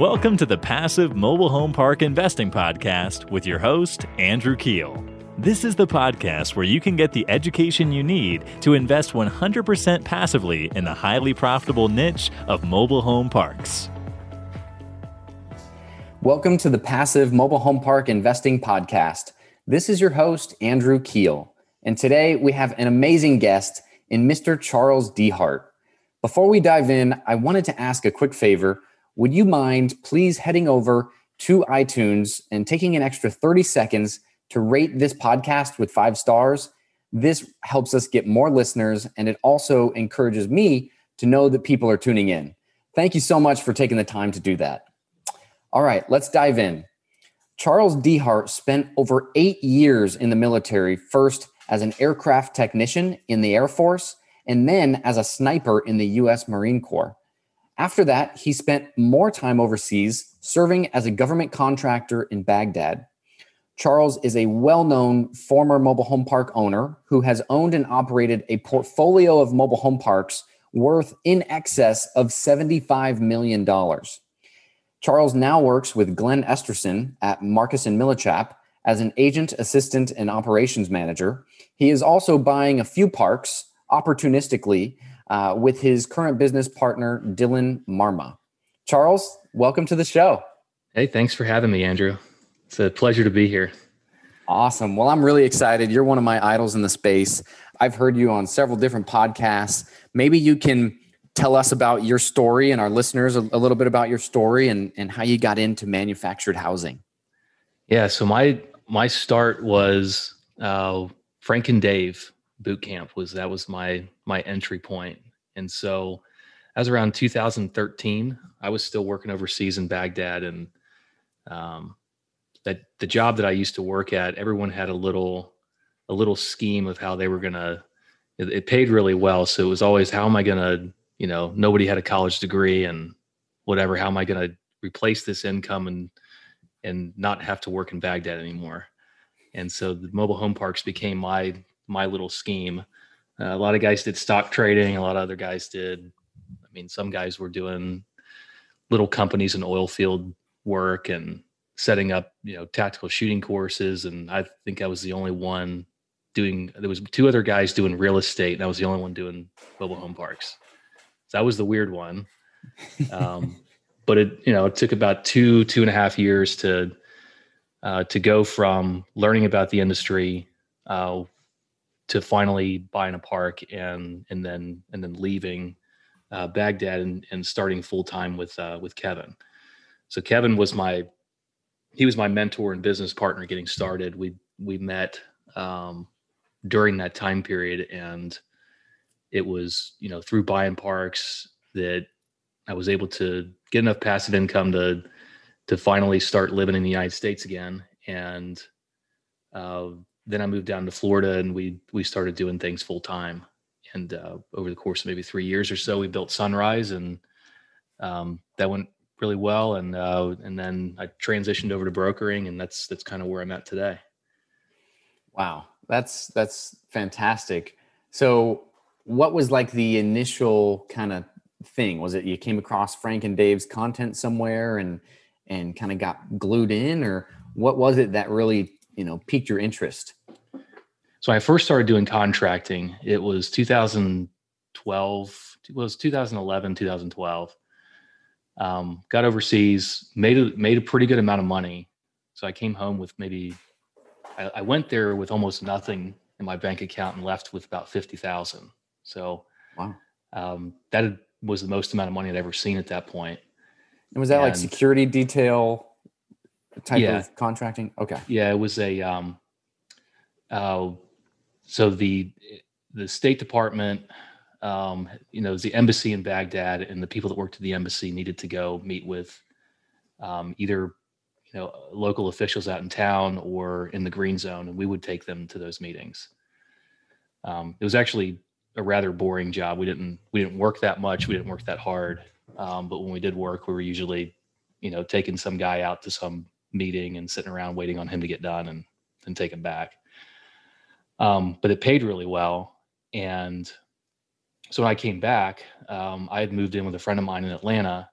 Welcome to the Passive Mobile Home Park Investing Podcast with your host, Andrew Keel. This is the podcast where you can get the education you need to invest 100% passively in the highly profitable niche of mobile home parks. Welcome to the Passive Mobile Home Park Investing Podcast. This is your host, Andrew Keel. And today we have an amazing guest in Mr. Charles Dehart. Before we dive in, I wanted to ask a quick favor. Would you mind please heading over to iTunes and taking an extra 30 seconds to rate this podcast with five stars? This helps us get more listeners and it also encourages me to know that people are tuning in. Thank you so much for taking the time to do that. All right, let's dive in. Charles Dehart spent over eight years in the military, first as an aircraft technician in the Air Force, and then as a sniper in the US Marine Corps. After that, he spent more time overseas, serving as a government contractor in Baghdad. Charles is a well known former mobile home park owner who has owned and operated a portfolio of mobile home parks worth in excess of $75 million. Charles now works with Glenn Esterson at Marcus and Millichap as an agent, assistant, and operations manager. He is also buying a few parks opportunistically uh, with his current business partner, Dylan Marma. Charles, welcome to the show. Hey, thanks for having me, Andrew. It's a pleasure to be here. Awesome. Well, I'm really excited. You're one of my idols in the space. I've heard you on several different podcasts. Maybe you can tell us about your story and our listeners a, a little bit about your story and, and how you got into manufactured housing. Yeah. So my my start was uh, Frank and Dave boot camp was that was my my entry point, and so as around 2013. I was still working overseas in Baghdad, and um, that the job that I used to work at, everyone had a little a little scheme of how they were gonna. It, it paid really well, so it was always how am I gonna, you know, nobody had a college degree and whatever. How am I gonna replace this income and and not have to work in Baghdad anymore? And so the mobile home parks became my my little scheme. Uh, a lot of guys did stock trading. A lot of other guys did. I mean, some guys were doing little companies in oil field work and setting up, you know, tactical shooting courses. And I think I was the only one doing. There was two other guys doing real estate, and I was the only one doing mobile home parks. So that was the weird one. Um, but it, you know, it took about two two and a half years to uh, to go from learning about the industry, uh, to finally buying a park and and then and then leaving uh, Baghdad and, and starting full time with uh, with Kevin. So Kevin was my he was my mentor and business partner getting started. We we met um, during that time period, and it was you know through buying parks that I was able to get enough passive income to to finally start living in the United States again and uh, then I moved down to Florida and we we started doing things full time. And uh, over the course of maybe three years or so, we built Sunrise, and um, that went really well. And uh, and then I transitioned over to brokering, and that's that's kind of where I'm at today. Wow, that's that's fantastic. So, what was like the initial kind of thing? Was it you came across Frank and Dave's content somewhere and and kind of got glued in, or what was it that really you know piqued your interest? So I first started doing contracting. It was 2012. It was 2011, 2012. Um, got overseas, made a, made a pretty good amount of money. So I came home with maybe I, I went there with almost nothing in my bank account and left with about fifty thousand. So wow, um, that was the most amount of money I'd ever seen at that point. And was that and, like security detail type yeah. of contracting? Okay. Yeah, it was a um, uh, so the the State Department, um, you know, the embassy in Baghdad, and the people that worked at the embassy needed to go meet with um, either you know local officials out in town or in the green zone, and we would take them to those meetings. Um, it was actually a rather boring job. We didn't we didn't work that much. We didn't work that hard. Um, but when we did work, we were usually, you know, taking some guy out to some meeting and sitting around waiting on him to get done and then take him back um, but it paid really well. And so when I came back, um, I had moved in with a friend of mine in Atlanta,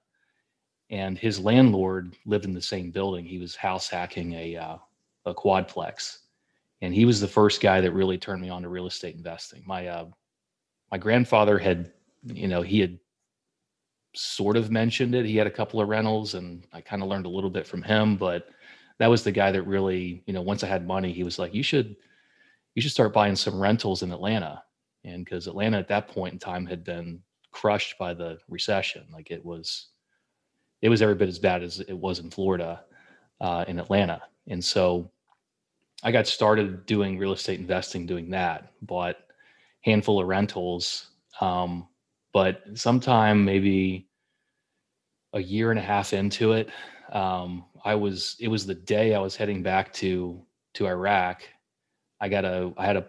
and his landlord lived in the same building. He was house hacking a uh, a quadplex, and he was the first guy that really turned me on to real estate investing. My uh, my grandfather had, you know, he had sort of mentioned it. He had a couple of rentals, and I kind of learned a little bit from him. But that was the guy that really, you know, once I had money, he was like, "You should, you should start buying some rentals in Atlanta," and because Atlanta at that point in time had been crushed by the recession, like it was, it was every bit as bad as it was in Florida, uh, in Atlanta, and so I got started doing real estate investing, doing that, bought handful of rentals. Um, but sometime maybe a year and a half into it, um, I was it was the day I was heading back to to Iraq. I got a I had a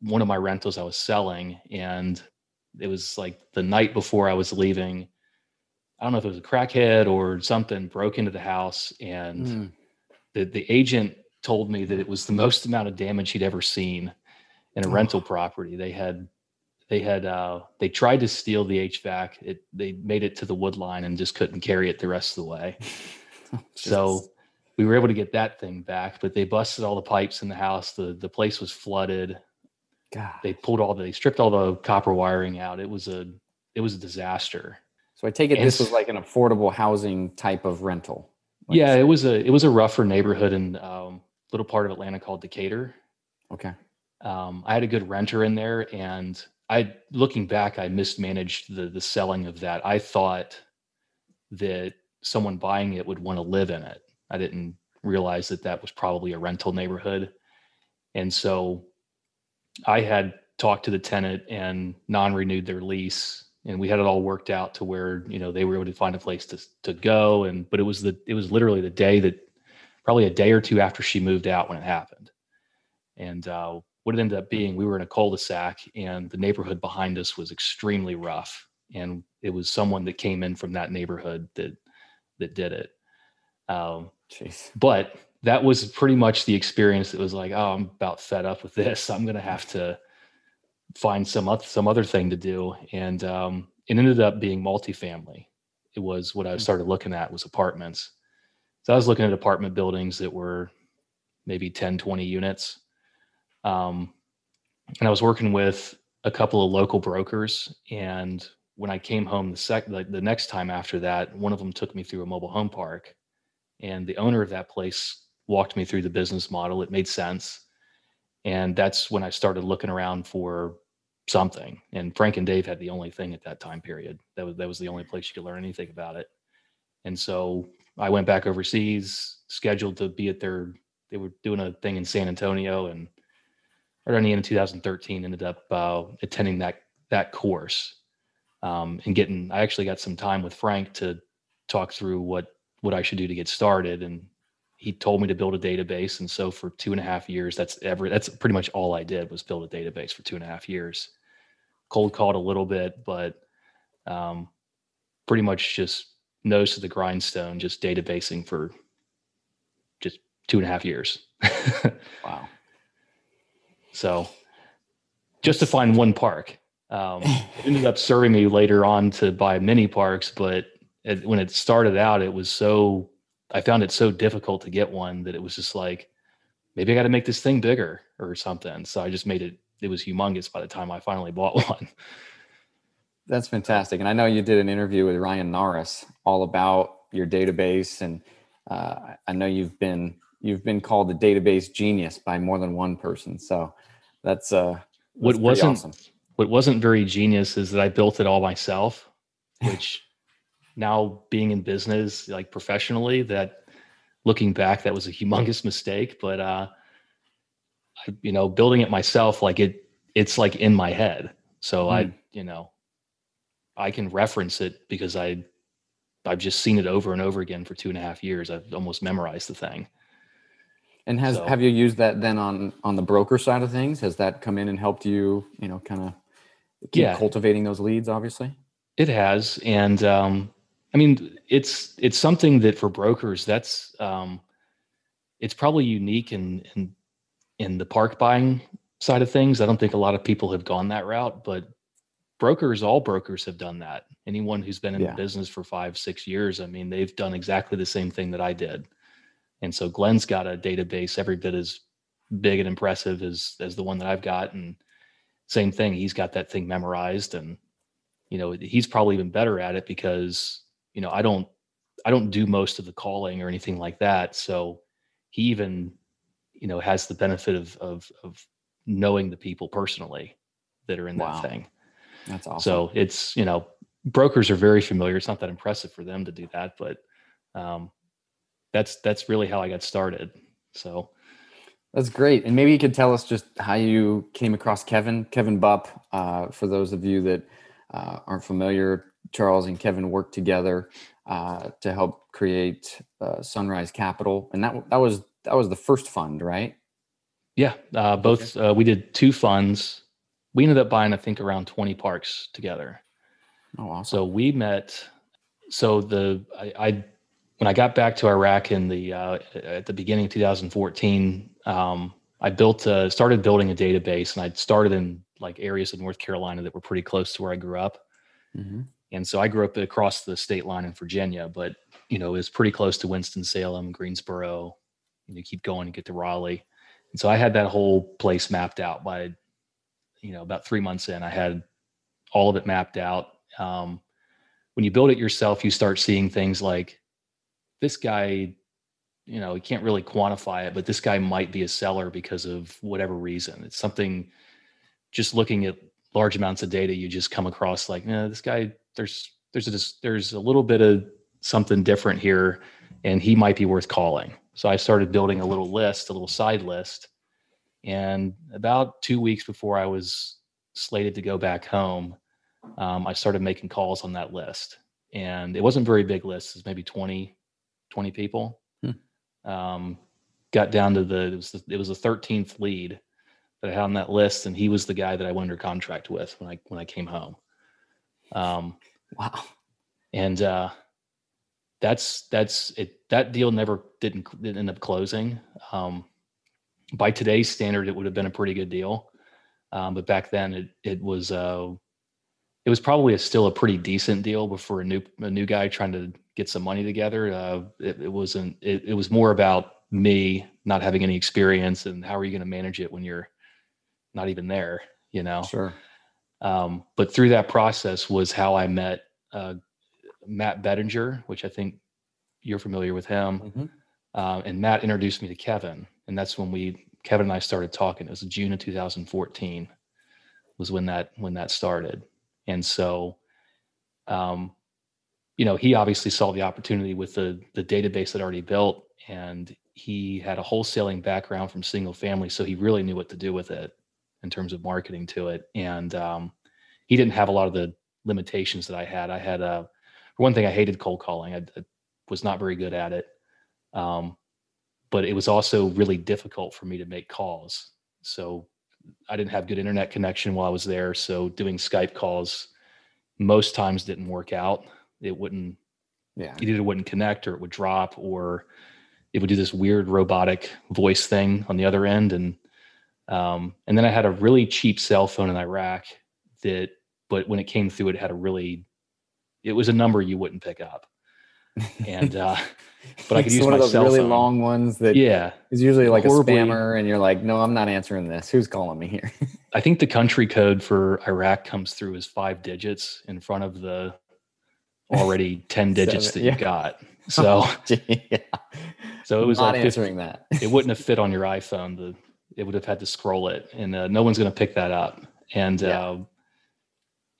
one of my rentals I was selling, and it was like the night before I was leaving. I don't know if it was a crackhead or something broke into the house, and mm. the the agent told me that it was the most amount of damage he'd ever seen in a oh. rental property. They had they had uh, they tried to steal the HVAC. It they made it to the wood line and just couldn't carry it the rest of the way. oh, so we were able to get that thing back, but they busted all the pipes in the house. The the place was flooded. God. They pulled all the they stripped all the copper wiring out. It was a it was a disaster. So I take it and this was like an affordable housing type of rental. Like yeah, it was a it was a rougher neighborhood in um, little part of Atlanta called Decatur. Okay. Um, I had a good renter in there, and I, looking back, I mismanaged the the selling of that. I thought that someone buying it would want to live in it. I didn't realize that that was probably a rental neighborhood, and so I had talked to the tenant and non-renewed their lease and we had it all worked out to where you know they were able to find a place to to go and but it was the it was literally the day that probably a day or two after she moved out when it happened. And uh, what it ended up being, we were in a cul-de-sac, and the neighborhood behind us was extremely rough, and it was someone that came in from that neighborhood that that did it. Um, Jeez. But that was pretty much the experience. That was like, oh, I'm about fed up with this. I'm gonna have to find some other, some other thing to do, and um, it ended up being multifamily. It was what I hmm. started looking at was apartments so I was looking at apartment buildings that were maybe 10, 20 units. Um, and I was working with a couple of local brokers. And when I came home the sec the, the next time after that, one of them took me through a mobile home park. And the owner of that place walked me through the business model. It made sense. And that's when I started looking around for something. And Frank and Dave had the only thing at that time period. That was that was the only place you could learn anything about it. And so I went back overseas, scheduled to be at their. They were doing a thing in San Antonio, and around the end of 2013, ended up uh, attending that that course um, and getting. I actually got some time with Frank to talk through what what I should do to get started, and he told me to build a database. And so for two and a half years, that's ever that's pretty much all I did was build a database for two and a half years. Cold called a little bit, but um, pretty much just nose to the grindstone, just databasing for just two and a half years. wow. So just to find one park. Um, it ended up serving me later on to buy many parks, but it, when it started out, it was so, I found it so difficult to get one that it was just like, maybe I got to make this thing bigger or something. So I just made it, it was humongous by the time I finally bought one. That's fantastic. And I know you did an interview with Ryan Norris all about your database, and uh, I know you've been you've been called the database genius by more than one person. So that's uh, that's what wasn't awesome. what wasn't very genius is that I built it all myself, which now being in business like professionally, that looking back, that was a humongous mistake. But uh, I, you know, building it myself, like it, it's like in my head. So mm. I, you know, I can reference it because I I've just seen it over and over again for two and a half years. I've almost memorized the thing. And has so, have you used that then on on the broker side of things? Has that come in and helped you, you know, kind of keep yeah. cultivating those leads? Obviously, it has, and um, I mean, it's it's something that for brokers, that's um, it's probably unique in in in the park buying side of things. I don't think a lot of people have gone that route, but brokers, all brokers have done that. Anyone who's been in Yeah. the business for five, six years, I mean, they've done exactly the same thing that I did. And so Glenn's got a database every bit as big and impressive as as the one that I've got. And same thing, he's got that thing memorized and you know, he's probably even better at it because, you know, I don't I don't do most of the calling or anything like that. So he even, you know, has the benefit of of of knowing the people personally that are in Wow. that thing. That's awesome. So it's, you know, brokers are very familiar. It's not that impressive for them to do that, but um that's that's really how I got started. So That's great. And maybe you could tell us just how you came across Kevin, Kevin Bupp. Uh, for those of you that uh, aren't familiar, Charles and Kevin worked together uh, to help create uh, Sunrise Capital, and that that was that was the first fund, right? yeah, uh, both uh, we did two funds. We ended up buying, I think, around 20 parks together. Oh, awesome. So we met. So the I, I when I got back to Iraq in the uh, at the beginning of 2014, um, I built uh, started building a database, and I started in like areas of North Carolina that were pretty close to where I grew up. Mhm. And so I grew up across the state line in Virginia, but you know it was pretty close to Winston Salem, Greensboro. And you keep going, and get to Raleigh, and so I had that whole place mapped out by, you know, about three months in. I had all of it mapped out. Um, when you build it yourself, you start seeing things like this guy, you know, you can't really quantify it, but this guy might be a seller because of whatever reason. It's something just looking at large amounts of data, you just come across like, nah, this guy, there's there's a there's a little bit of something different here, and he might be worth calling. So I started building a little list, a little side list, and about two weeks before I was slated to go back home, um, I started making calls on that list. And it wasn't very big list, it was maybe 20, 20 people. Um, got down to the it was the, it was the 13th lead that I had on that list, and he was the guy that I went under contract with when I when I came home. Um, Wow. and uh, that's that's it. That deal never didn't, didn't end up closing. Um, by today's standard, it would have been a pretty good deal, um, but back then it it was uh, it was probably a, still a pretty decent deal. But for a new a new guy trying to get some money together, uh, it, it wasn't. It, it was more about me not having any experience and how are you going to manage it when you're not even there, you know. Sure. Um, but through that process was how I met uh, Matt Bettinger, which I think you're familiar with him. Mhm. Uh, and Matt introduced me to Kevin, and that's when we Kevin and I started talking. It was June of 2014 was when that when that started, and so, um, you know, he obviously saw the opportunity with the the database that I already built, and he had a wholesaling background from single family, so he really knew what to do with it in terms of marketing to it. And um, he didn't have a lot of the limitations that I had. I had a for one thing, I hated cold calling. I, I was not very good at it. Um, but it was also really difficult for me to make calls. So I didn't have good internet connection while I was there. So doing Skype calls most times didn't work out. It wouldn't Yeah. it either wouldn't connect or it would drop or it would do this weird robotic voice thing on the other end and um, and then i had a really cheap cell phone in iraq that but when it came through it had a really it was a number you wouldn't pick up and uh but i could use one my of those really phone long ones that yeah is usually like Horribly- a spammer, and you're like, no, I'm not answering this. Who's calling me here? i think the country code for iraq comes through as five digits in front of the already 10 digits Seven, that you've yeah. got so yeah. so it was not like 50 answering that. it wouldn't have fit on your iPhone. The it would have had to scroll it, and uh, no one's going to pick that up. And Yeah. uh,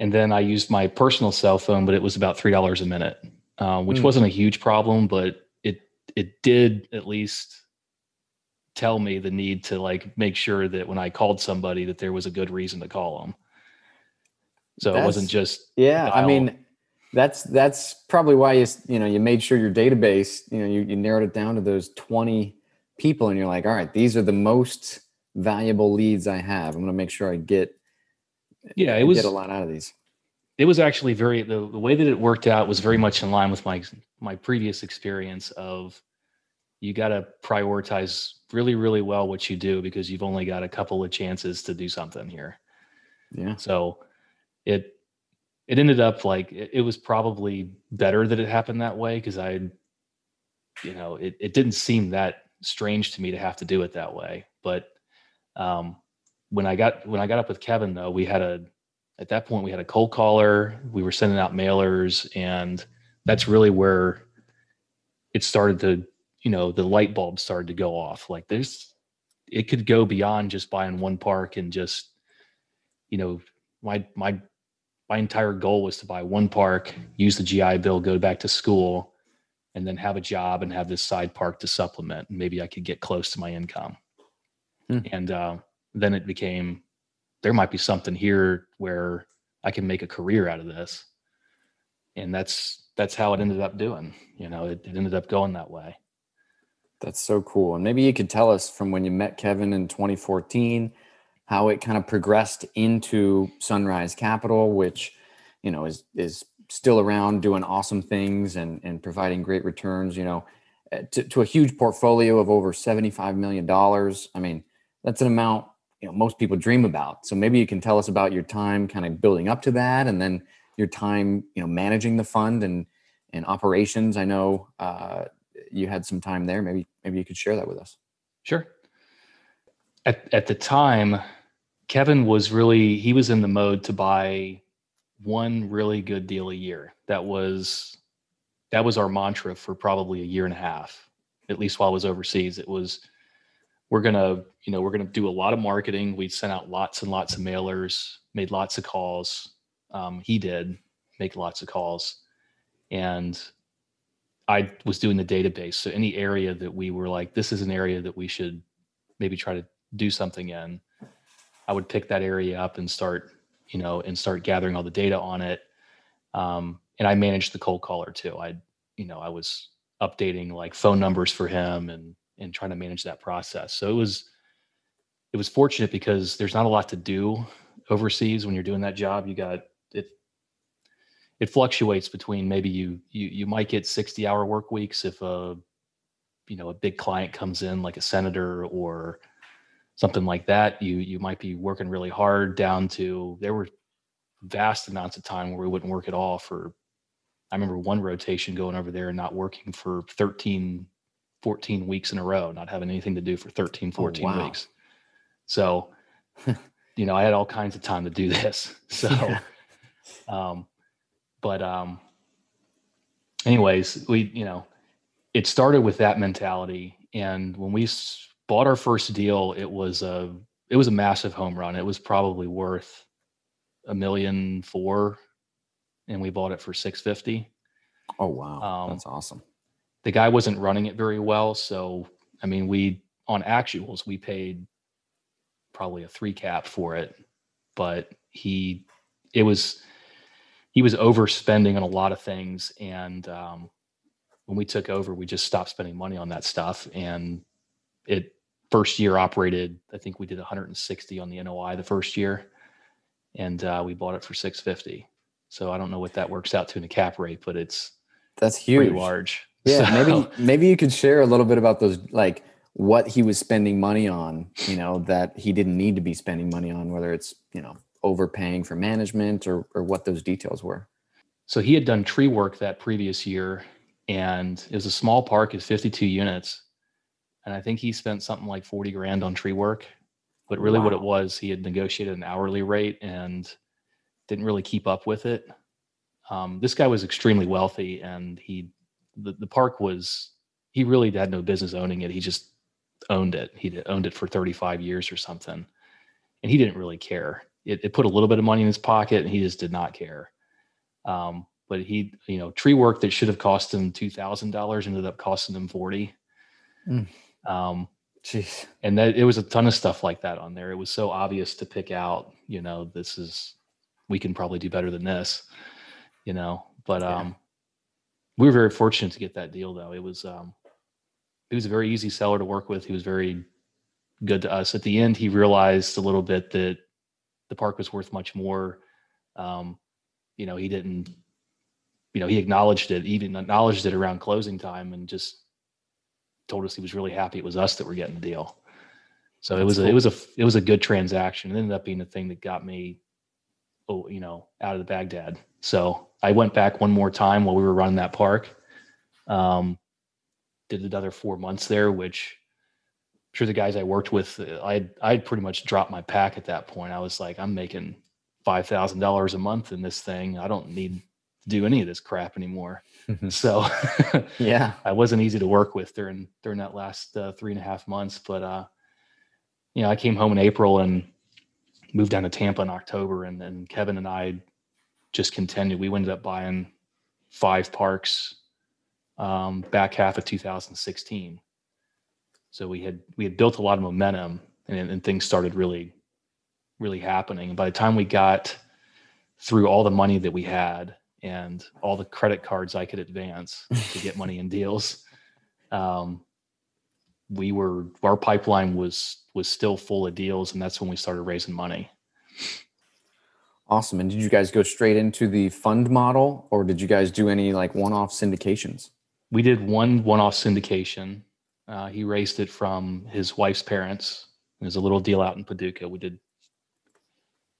and then I used my personal cell phone, but it was about three dollars a minute, uh, which Hmm. wasn't a huge problem, but it it did at least tell me the need to like make sure that when I called somebody that there was a good reason to call them. So it wasn't just Yeah, I mean, that's that's probably why you you know you made sure your database you know you, you narrowed it down to those twenty people, and you're like, all right, these are the most valuable leads I have. I'm going to make sure I get yeah, it was get a lot out of these. it was actually very the, the way that it worked out was very much in line with my my previous experience of you got to prioritize really really well what you do because you've only got a couple of chances to do something here Yeah, so it it ended up like it, it was probably better that it happened that way because I, you know, it, it didn't seem that strange to me to have to do it that way. But um, when I got when I got up with Kevin though, we had a at that point we had a cold caller. We were sending out mailers, and that's really where it started to you know the light bulb started to go off. Like there's it could go beyond just buying one park and just you know my my my entire goal was to buy one park, use the GI Bill, go back to school, and then have a job and have this side park to supplement. And maybe I could get close to my income. Hmm. And uh, then it became there might be something here where I can make a career out of this. And that's that's how it ended up doing. You know, it, it ended up going that way. That's so cool. And maybe you could tell us from when you met Kevin in 2014 how it kind of progressed into Sunrise Capital, which you know is is still around doing awesome things and and providing great returns. You know, eh, to, to a huge portfolio of over seventy five million dollars. I mean, that's an amount you know most people dream about. So maybe you can tell us about your time kind of building up to that, and then your time you know managing the fund and and operations. I know uh, you had some time there. Maybe maybe you could share that with us. Sure. At at the time, Kevin was really he was in the mode to buy one really good deal a year. That was that was our mantra for probably a year and a half, at least while I was overseas. It was we're gonna, you know, we're gonna do a lot of marketing. We sent out lots and lots of mailers, made lots of calls. Um, he did make lots of calls, and I was doing the database. So any area that we were like, this is an area that we should maybe try to do something in I would pick that area up and start, you know, and start gathering all the data on it. Um, and I managed the cold caller too. I, you know, I was updating like phone numbers for him and and trying to manage that process. So it was it was fortunate because there's not a lot to do overseas when you're doing that job. You got it it fluctuates between maybe you you you might get 60 hour work weeks if a you know a big client comes in like a senator or something like that, you you might be working really hard down to there were vast amounts of time where we wouldn't work at all for I remember one rotation going over there and not working for 13 14 weeks in a row, not having anything to do for 13 14 oh, wow. weeks. So, you know, I had all kinds of time to do this. So yeah. um but um anyways, we you know, it started with that mentality and when we bought our first deal, it was a it was a massive home run. It was probably worth a million four, and we bought it for six fifty. Oh wow, um, that's awesome. The guy wasn't running it very well, so I mean, we on actuals we paid probably a three cap for it, but he it was he was overspending on a lot of things, and um, when we took over, we just stopped spending money on that stuff, and it first year operated, I think we did 160 on the NOI the first year, and uh, we bought it for 650. So I don't know what that works out to in a cap rate, but it's that's huge, large. Yeah, so, maybe maybe you could share a little bit about those, like what he was spending money on. You know that he didn't need to be spending money on, whether it's you know overpaying for management or or what those details were. So he had done tree work that previous year, and it was a small park, it's 52 units, and I think he spent something like 40 grand on tree work. But really, wow. what it was, he had negotiated an hourly rate and didn't really keep up with it. Um, this guy was extremely wealthy, and he the, the park was he really had no business owning it. He just owned it. He owned it for 35 years or something, and he didn't really care. It, it put a little bit of money in his pocket, and he just did not care. Um, but he, you know, tree work that should have cost him two thousand dollars ended up costing him forty. Mm. Um, Jeez. And that it was a ton of stuff like that on there. It was so obvious to pick out, you know, this is we can probably do better than this, you know. But um we were very fortunate to get that deal though. It was um he was a very easy seller to work with. He was very good to us. At the end, he realized a little bit that the park was worth much more. Um, you know, he didn't, you know, he acknowledged it, even acknowledged it around closing time and just told us he was really happy it was us that were getting the deal. So That's it was cool. a, it was a it was a good transaction. It ended up being the thing that got me, oh, you know, out of the Baghdad So I went back one more time while we were running that park. Um, did another four months there, which I'm sure the guys I worked with, I I'd pretty much dropped my pack at that point. I was like, I'm making five thousand dollars a month in this thing. I don't need to do any of this crap anymore. So yeah, I wasn't easy to work with during during that last uh, three and a half months. But uh, you know, I came home in April and moved down to Tampa in October, and then Kevin and I just continued. We ended up buying five parks um, back half of 2016. So we had we had built a lot of momentum, and, and things started really, really happening. And by the time we got through all the money that we had and all the credit cards I could advance to get money in deals, um, we were our pipeline was was still full of deals, and that's when we started raising money. Awesome. And did you guys go straight into the fund model, or did you guys do any like one-off syndications? We did one one-off syndication. Uh, he raised it from his wife's parents. It was a little deal out in Paducah. We did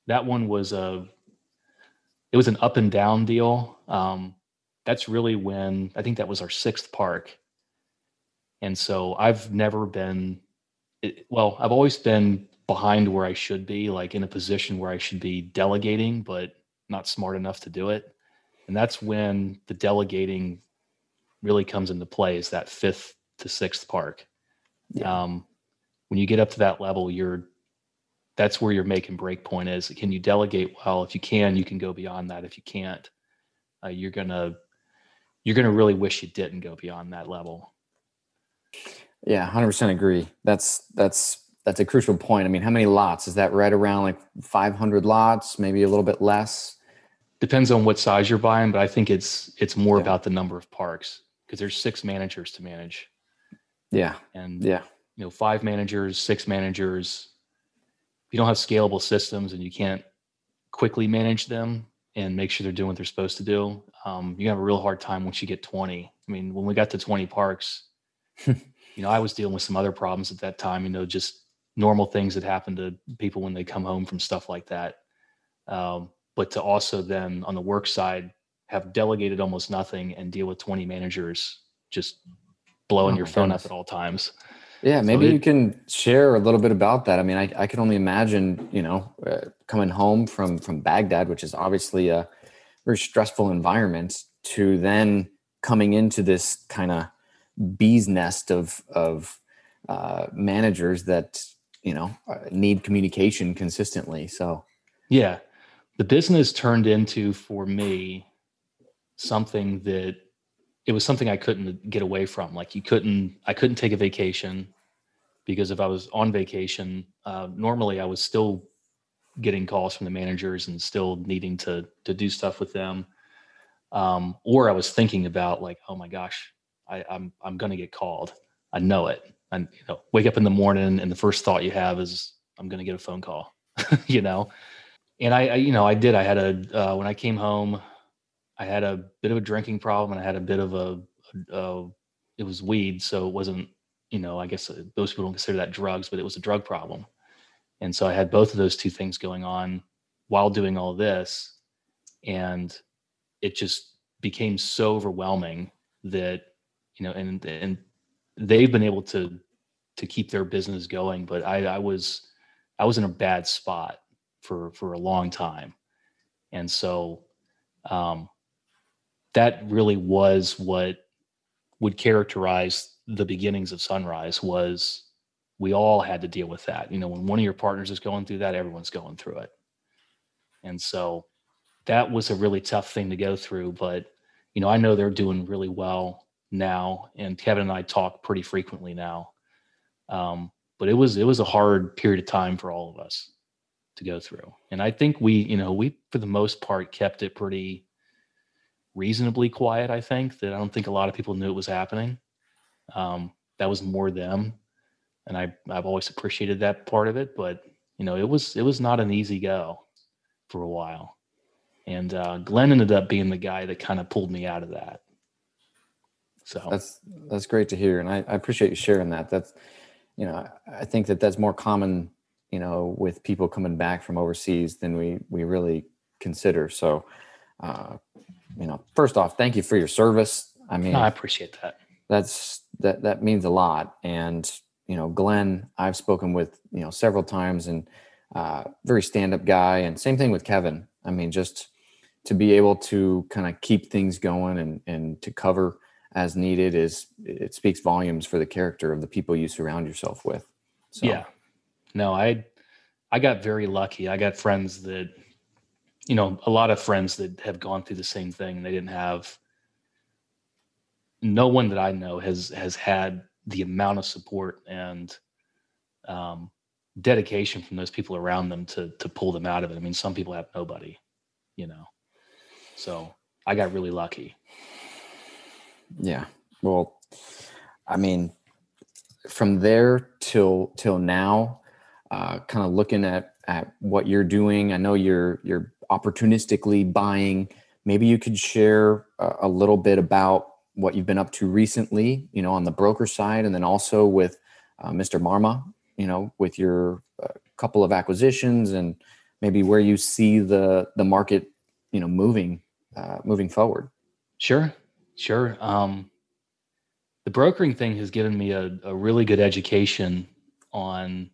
that one was a it was an up and down deal. Um, that's really when I think that was our sixth park, and so I've never been it, well. I've always been behind where I should be, like in a position where I should be delegating, but not smart enough to do it. And that's when the delegating really comes into play is that fifth to sixth park. Yeah. Um, when you get up to that level, you're that's where your make and break point is. Can you delegate well? If you can, you can go beyond that. If you can't, uh, you're gonna you're gonna really wish you didn't go beyond that level. Yeah, hundred percent agree. That's that's that's a crucial point. I mean, how many lots is that? Right around like 500 lots, maybe a little bit less. Depends on what size you're buying, but I think it's it's more yeah. about the number of parks because there's six managers to manage. Yeah, and yeah, you know, five managers, six managers. If you don't have scalable systems and you can't quickly manage them and make sure they're doing what they're supposed to do, um, you have a real hard time once you get 20. I mean, when we got to 20 parks, you know, I was dealing with some other problems at that time. You know, just normal things that happen to people when they come home from stuff like that. Um, but to also then on the work side have delegated almost nothing and deal with 20 managers just blowing oh your phone goodness. up at all times. Yeah, maybe so it, you can share a little bit about that. I mean, I, I can only imagine, you know, uh, coming home from from Baghdad, which is obviously a very stressful environment, to then coming into this kind of bee's nest of of uh, managers that you know uh, need communication consistently so yeah the business turned into for me something that it was something i couldn't get away from. Like you couldn't i couldn't take a vacation because if i was on vacation uh, normally i was still getting calls from the managers and still needing to to do stuff with them. Um, or i was thinking about like oh my gosh I, i'm i'm going to get called. I know it. And you know wake up in the morning and the first thought you have is i'm to get a phone call you know? And I, I, you know i did. I had a uh, when i came home i had a bit of a drinking problem and i had a bit of a, a, it was weed so it wasn't you know i guess uh, most people don't consider that drugs but it was a drug problem. And so i had both of those two things going on while doing all this and it just became so overwhelming that you know and and they've been able to to keep their business going but i i was i was in a bad spot for for a long time. And so um that really was what would characterize the beginnings of sunrise was we all had to deal with that. You know when one of your partners is going through that everyone's going through it. And so that was a really tough thing to go through but you know i know they're doing really well now, and Kevin and I talk pretty frequently now. Um, but it was it was a hard period of time for all of us to go through, and I think we, you know, we for the most part kept it pretty reasonably quiet. I think that I don't think a lot of people knew it was happening. Um, that was more them, and I I've always appreciated that part of it. But you know, it was it was not an easy go for a while, and uh, Glenn ended up being the guy that kind of pulled me out of that. So that's that's great to hear, and I, I appreciate you sharing that. That's you know I think that that's more common you know with people coming back from overseas than we we really consider. So uh, you know, first off, thank you for your service. I mean, no, I appreciate that. That's that that means a lot. And you know, Glenn, I've spoken with you know several times, and uh, very stand up guy. And same thing with Kevin. I mean, just to be able to kind of keep things going and and to cover as needed is it speaks volumes for the character of the people you surround yourself with. So. Yeah. No, I I got very lucky. I got friends that you know, a lot of friends that have gone through the same thing. And they didn't have no one that I know has has had the amount of support and um, dedication from those people around them to to pull them out of it. I mean, some people have nobody, you know. So I got really lucky. Yeah. Well, I mean, from there till till now, uh, kind of looking at at what you're doing. I know you're you're opportunistically buying. Maybe you could share a, little bit about what you've been up to recently. You know, on the broker side, and then also with uh, Mr. Marma. You know, with your uh, couple of acquisitions and maybe where you see the the market. You know, moving uh, moving forward. Sure, sure. Um, the brokering thing has given me a, a really good education on,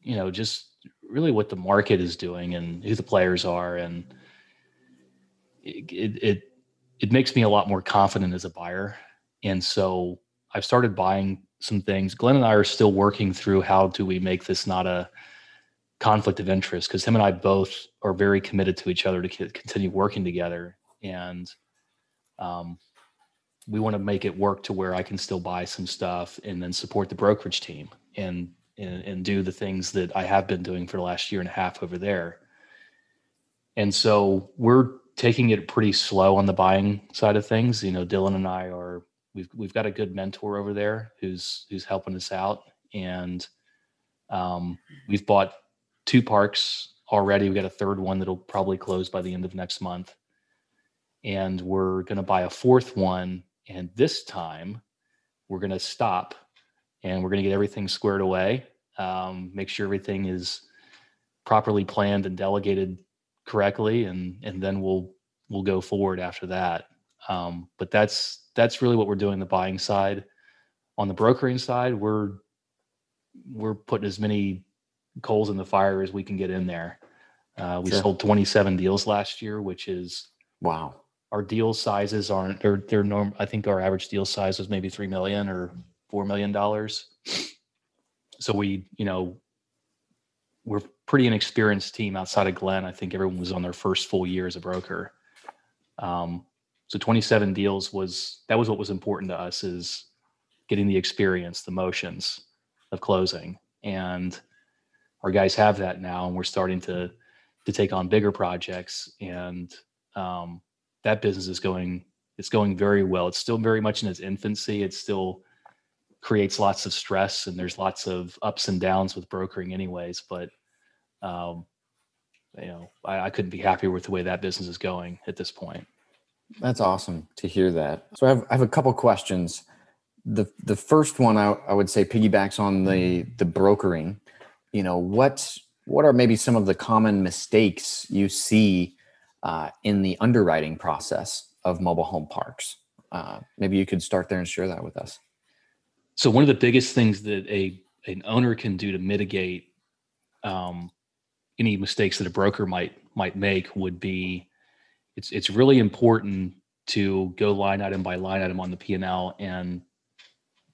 you know, just really what the market is doing and who the players are, and it it it, makes me a lot more confident as a buyer. And so I've started buying some things. Glenn and I are still working through how do we make this not a conflict of interest because him and I both are very committed to each other to continue working together, and um, we want to make it work to where I can still buy some stuff and then support the brokerage team and, and and do the things that I have been doing for the last year and a half over there. And so we're taking it pretty slow on the buying side of things. You know, Dylan and I are we've we've got a good mentor over there who's who's helping us out, and um, we've bought two parks already. We've got a third one that'll probably close by the end of next month, and we're going to buy a fourth one. And this time, we're going to stop, and we're going to get everything squared away. Um, make sure everything is properly planned and delegated correctly, and and then we'll we'll go forward after that. Um, but that's that's really what we're doing the buying side. On the brokering side, we're we're putting as many coals in the fire as we can get in there. Uh, we sure. sold 27 deals last year, which is wow. Our deal sizes aren't they're they're norm. I think our average deal size was maybe three million or four million dollars. So we, you know, we're pretty inexperienced team outside of Glenn. I think everyone was on their first full year as a broker. Um, so 27 deals was that was what was important to us is getting the experience, the motions of closing, and our guys have that now, and we're starting to to take on bigger projects, and um, that business is going it's going very well. It's still very much in its infancy. It's still creates lots of stress, and there's lots of ups and downs with brokering, anyways. But um, you know, I, I couldn't be happier with the way that business is going at this point. That's awesome to hear that. So I have, I have a couple questions. The the first one I, I would say piggybacks on the the brokering you know what what are maybe some of the common mistakes you see uh, in the underwriting process of mobile home parks uh, maybe you could start there and share that with us so one of the biggest things that a an owner can do to mitigate um, any mistakes that a broker might might make would be it's it's really important to go line item by line item on the P&L and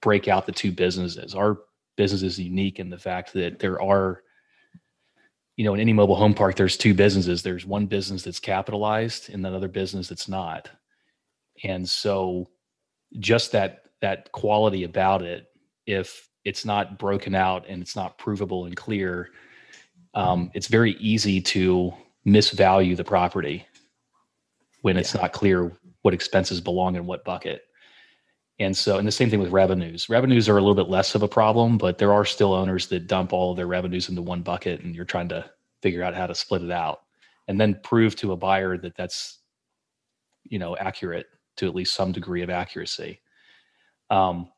break out the two businesses. Our business is unique in the fact that there are you know in any mobile home park there's two businesses there's one business that's capitalized and another business that's not and so just that that quality about it if it's not broken out and it's not provable and clear um, it's very easy to misvalue the property when it's not clear what expenses belong in what bucket and so, and the same thing with revenues. Revenues are a little bit less of a problem, but there are still owners that dump all of their revenues into one bucket, and you're trying to figure out how to split it out, and then prove to a buyer that that's, you know, accurate to at least some degree of accuracy. Um,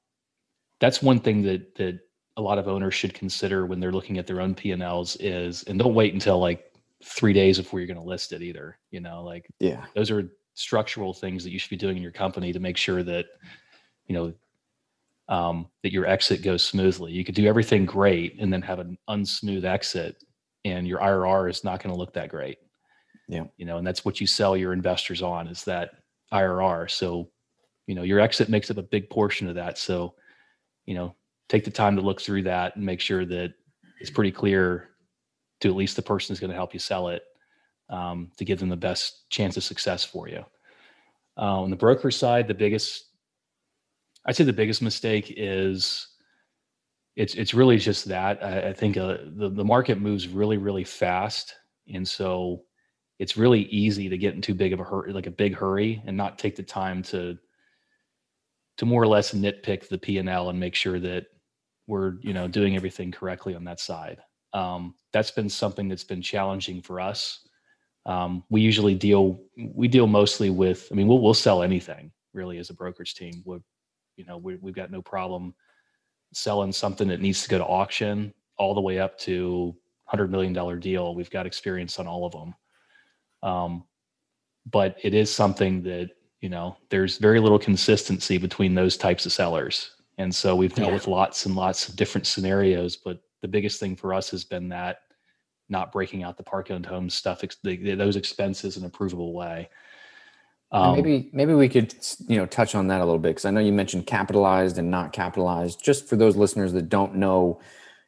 that's one thing that that a lot of owners should consider when they're looking at their own P and Ls is, and don't wait until like three days before you're going to list it either. You know, like yeah, those are structural things that you should be doing in your company to make sure that you know um, that your exit goes smoothly. You could do everything great and then have an unsmooth exit, and your IRR is not going to look that great. Yeah, you know, and that's what you sell your investors on is that IRR. So, you know, your exit makes up a big portion of that. So, you know, take the time to look through that and make sure that it's pretty clear to at least the person who's going to help you sell it um, to give them the best chance of success for you. Uh, on the broker side, the biggest, I'd say the biggest mistake is it's it's really just that. I, I think uh, the the market moves really really fast, and so it's really easy to get in too big of a hurry, like a big hurry, and not take the time to to more or less nitpick the P and L and make sure that we're you know doing everything correctly on that side. Um, that's been something that's been challenging for us. Um, we usually deal we deal mostly with. I mean, we'll we'll sell anything really as a brokerage team. We, you know, we, we've got no problem selling something that needs to go to auction all the way up to hundred million dollar deal. We've got experience on all of them. Um, but it is something that you know there's very little consistency between those types of sellers. And so we've dealt yeah. with lots and lots of different scenarios but the biggest thing for us has been that not breaking out the park owned homes stuff those expenses in a provable way. Um, maybe maybe we could you know touch on that a little bit because i know you mentioned capitalized and not capitalized. Just for those listeners that don't know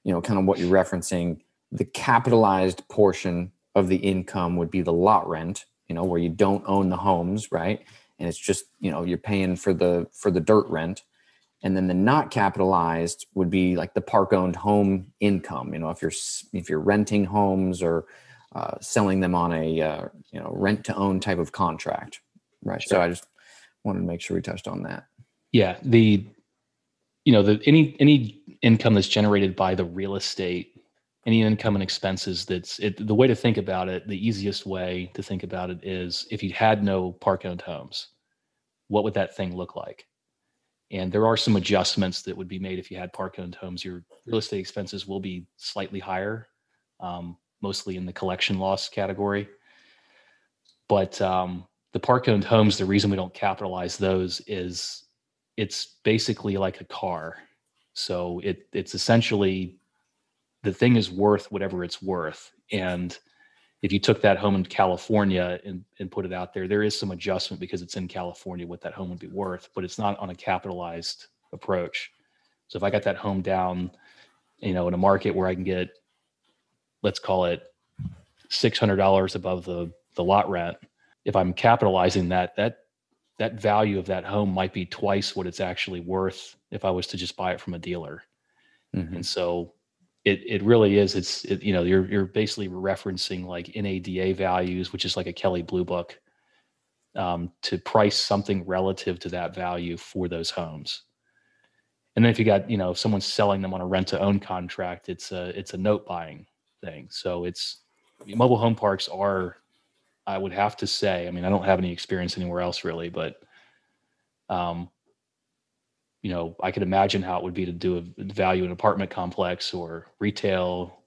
you know kind of what you're referencing the capitalized portion of the income would be the lot rent you know where you don't own the homes right and it's just you know you're paying for the for the dirt rent. And then the not capitalized would be like the park owned home income you know if you're if you're renting homes or uh, selling them on a uh, you know rent to own type of contract. Right. Sure. so i just wanted to make sure we touched on that. Yeah. The you know the any any income that's generated by the real estate any income and expenses that's it the way to think about it the easiest way to think about it is if you had no park owned homes what would that thing look like? And there are some adjustments that would be made if you had park owned homes. Your real estate expenses will be slightly higher um, mostly in the collection loss category. But um, the park owned homes the reason we don't capitalize those is it's basically like a car. So it it's essentially the thing is worth whatever it's worth. And if you took that home in California and, and put it out there, there is some adjustment because it's in California what that home would be worth, but it's not on a capitalized approach. So if I got that home down, you know, in a market where I can get, let's call it six hundred dollars above the the lot rent, if I'm capitalizing that, that that value of that home might be twice what it's actually worth if I was to just buy it from a dealer. Mm-hmm. And so it it really is. It's it, you know you're you're basically referencing like NADA values, which is like a Kelley Blue Book, um, to price something relative to that value for those homes. And then if you got you know if someone's selling them on a rent to own contract, it's a it's a note buying thing. So it's mobile home parks are, I would have to say. I mean, I don't have any experience anywhere else really, but um, you know, I could imagine how it would be to do a value an apartment complex or retail,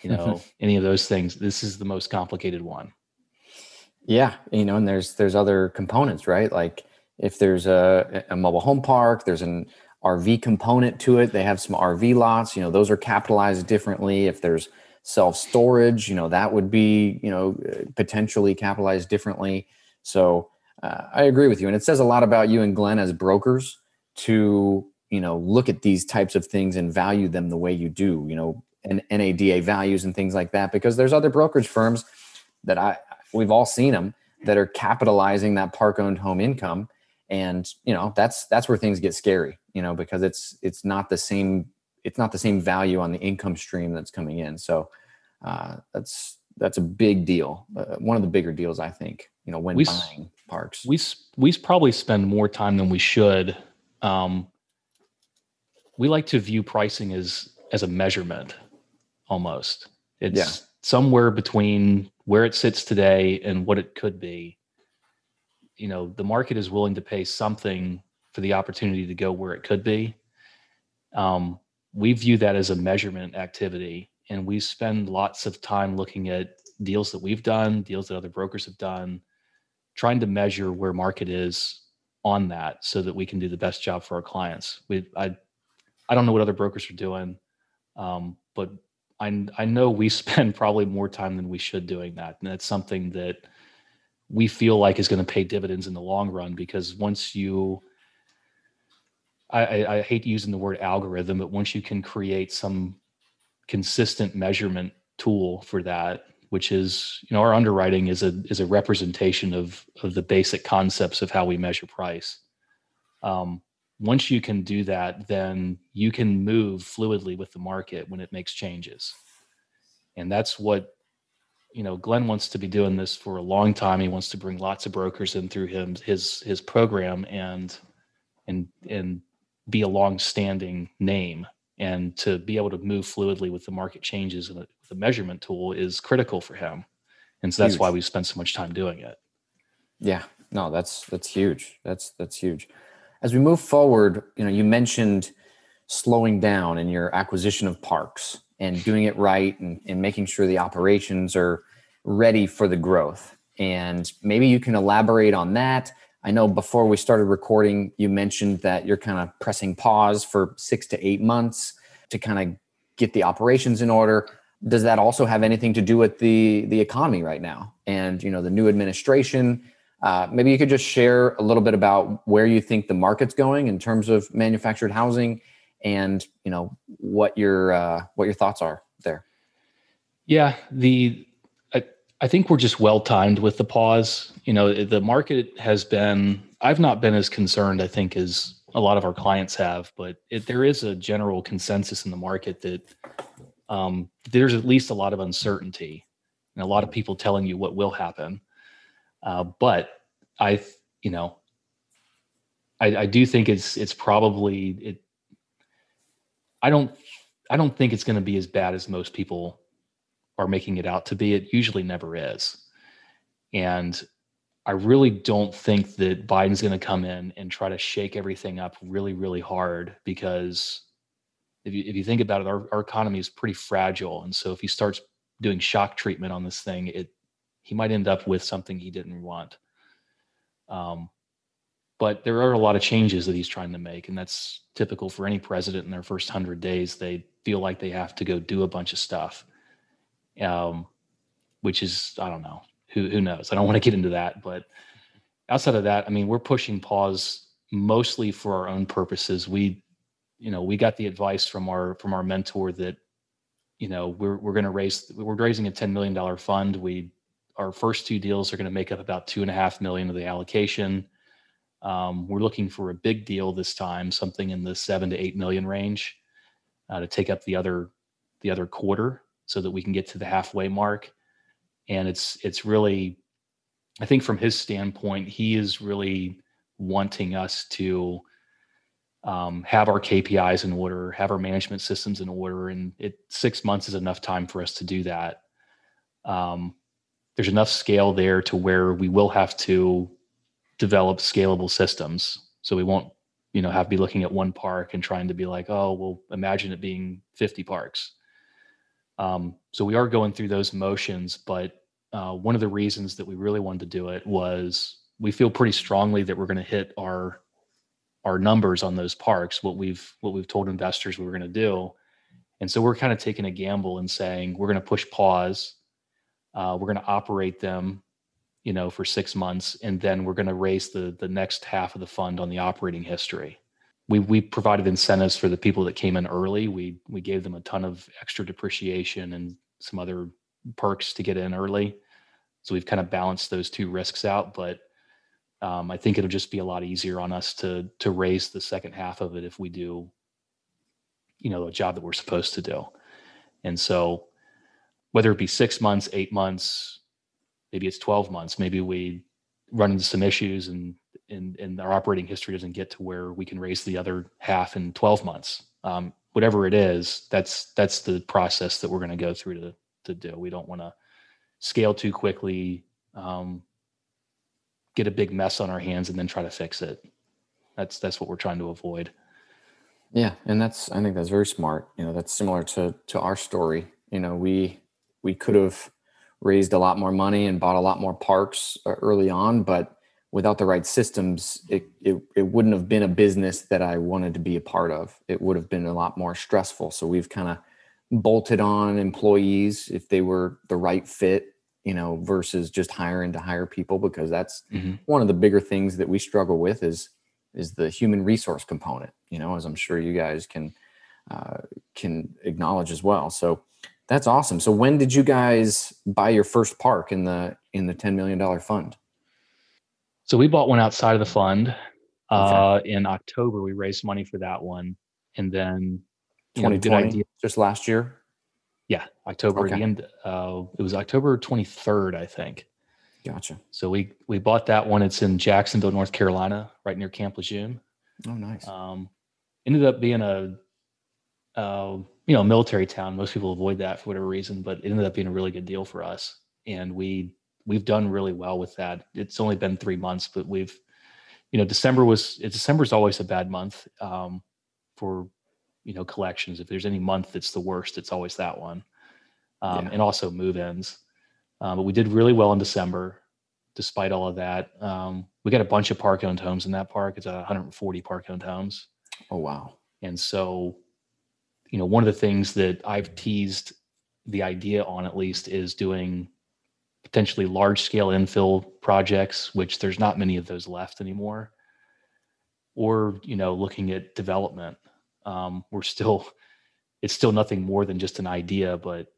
you know, any of those things. This is the most complicated one. Yeah, you know, and there's there's other components, right? Like if there's a, a mobile home park, there's an RV component to it. They have some RV lots, you know, those are capitalized differently. If there's self storage, you know, that would be, you know, potentially capitalized differently. So uh, I agree with you. And it says a lot about you and Glenn as brokers to you know look at these types of things and value them the way you do you know and NADA values and things like that because there's other brokerage firms that I we've all seen them that are capitalizing that park owned home income and you know that's that's where things get scary you know because it's it's not the same it's not the same value on the income stream that's coming in. So uh, that's that's a big deal uh, one of the bigger deals i think you know when we, buying parks. we we probably spend more time than we should um, we like to view pricing as as a measurement almost. It's yeah. somewhere between where it sits today and what it could be. You know the market is willing to pay something for the opportunity to go where it could be. Um, we view that as a measurement activity and we spend lots of time looking at deals that we've done, deals that other brokers have done, trying to measure where market is on that so that we can do the best job for our clients. We I I don't know what other brokers are doing, um, but I I know we spend probably more time than we should doing that, and that's something that we feel like is going to pay dividends in the long run because once you I, I, I hate using the word algorithm, but once you can create some consistent measurement tool for that, which is you know our underwriting is a is a representation of of the basic concepts of how we measure price. Um, once you can do that, then you can move fluidly with the market when it makes changes, and that's what you know. Glenn wants to be doing this for a long time. He wants to bring lots of brokers in through him his his program and and and be a long-standing name and to be able to move fluidly with the market changes and the measurement tool is critical for him. And so that's huge. why we spend so much time doing it. Yeah. No that's that's huge. That's that's huge. As we move forward you know you mentioned slowing down in your acquisition of parks and doing it right and, and making sure the operations are ready for the growth. And maybe you can elaborate on that. I know before we started recording, you mentioned that you're kind of pressing pause for six to eight months to kind of get the operations in order. Does that also have anything to do with the the economy right now and you know the new administration? Uh, maybe you could just share a little bit about where you think the market's going in terms of manufactured housing, and you know what your uh, what your thoughts are there. Yeah, the I think we're just well timed with the pause. You know, the market has been, I've not been as concerned, I think, as a lot of our clients have, but it, there is a general consensus in the market that um, there's at least a lot of uncertainty and a lot of people telling you what will happen. Uh, but I, you know, I, I do think it's it's probably it. I don't I don't think it's going to be as bad as most people are making it out to be. It usually never is. And I really don't think that Biden's going to come in and try to shake everything up really, really hard because if you, if you think about it, our, our economy is pretty fragile. And so if he starts doing shock treatment on this thing, it he might end up with something he didn't want. Um, but there are a lot of changes that he's trying to make, and that's typical for any president in their first hundred days. They feel like they have to go do a bunch of stuff um, which is I don't know who who knows. I don't want to get into that, but outside of that, I mean, we're pushing pause mostly for our own purposes. We, you know, we got the advice from our from our mentor that, you know, we're we're going to raise we're raising a ten million dollar fund. We our first two deals are going to make up about two and a half million of the allocation. Um, we're looking for a big deal this time, something in the seven to eight million range, uh, to take up the other the other quarter so that we can get to the halfway mark. And it's it's really, I think from his standpoint, he is really wanting us to um, have our KPIs in order, have our management systems in order, and it six months is enough time for us to do that. Um, there's enough scale there to where we will have to develop scalable systems. So we won't, you know, have to be looking at one park and trying to be like, oh, well, imagine it being 50 parks. Um, so we are going through those motions, but uh, one of the reasons that we really wanted to do it was we feel pretty strongly that we're going to hit our our numbers on those parks, what we've what we've told investors we were going to do, and so we're kind of taking a gamble and saying we're going to push pause, uh, we're going to operate them, you know, for six months, and then we're going to raise the the next half of the fund on the operating history we we provided incentives for the people that came in early. We we gave them a ton of extra depreciation and some other perks to get in early. So we've kind of balanced those two risks out, but um, I think it'll just be a lot easier on us to to raise the second half of it if we do, you know, a job that we're supposed to do. And so, whether it be six months, eight months, maybe it's twelve months, maybe we run into some issues and and, and our operating history doesn't get to where we can raise the other half in 12 months. Um, whatever it is, that's that's the process that we're going to go through to to do. We don't want to scale too quickly, um, get a big mess on our hands, and then try to fix it. That's that's what we're trying to avoid. Yeah, and that's I think that's very smart. You know, that's similar to to our story. You know, we we could have raised a lot more money and bought a lot more parks uh, early on, but without the right systems, it, it, it wouldn't have been a business that I wanted to be a part of. It would have been a lot more stressful. So we've kind of bolted on employees if they were the right fit, you know, versus just hiring to hire people because that's mm-hmm. one of the bigger things that we struggle with is is the human resource component, you know, as I'm sure you guys can uh, can acknowledge as well. So that's awesome. So when did you guys buy your first park in the in the $10 million fund? So we bought one outside of the fund. Uh, okay. in October, we raised money for that one, and then 2020, just last year. Yeah, October. Okay. The end. Uh, it was October 23rd, I think. Gotcha. So we we bought that one. It's in Jacksonville, North Carolina, right near Camp Lejeune. Oh, nice. Um, ended up being a, uh, you know, military town. Most people avoid that for whatever reason, but it ended up being a really good deal for us, and we we've done really well with that. It's only been three months, but we've, you know, December was December is always a bad month um, for, you know, collections. If there's any month that's the worst, it's always that one, um, yeah. and also move-ins. Um, but we did really well in December, despite all of that. Um, we got a bunch of park-owned homes in that park. It's 140 park-owned homes. Oh wow! And so, you know, one of the things that I've teased the idea on at least is doing potentially large scale infill projects, which there's not many of those left anymore, or you know, looking at development. Um, we're still, it's still nothing more than just an idea, but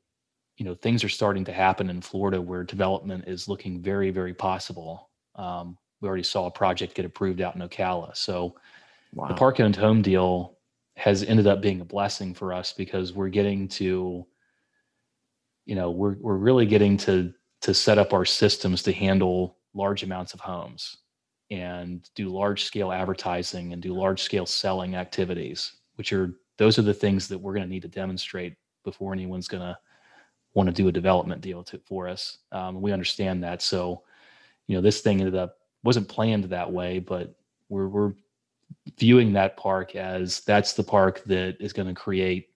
you know, things are starting to happen in Florida where development is looking very, very possible. Um, we already saw a project get approved out in Ocala, so wow. the park owned home deal has ended up being a blessing for us because we're getting to you know we're we're really getting to to set up our systems to handle large amounts of homes and do large scale advertising and do large scale selling activities which are those are the things that we're going to need to demonstrate before anyone's going to want to do a development deal to, for us um, we understand that so you know this thing ended up wasn't planned that way but we're, we're viewing that park as that's the park that is going to create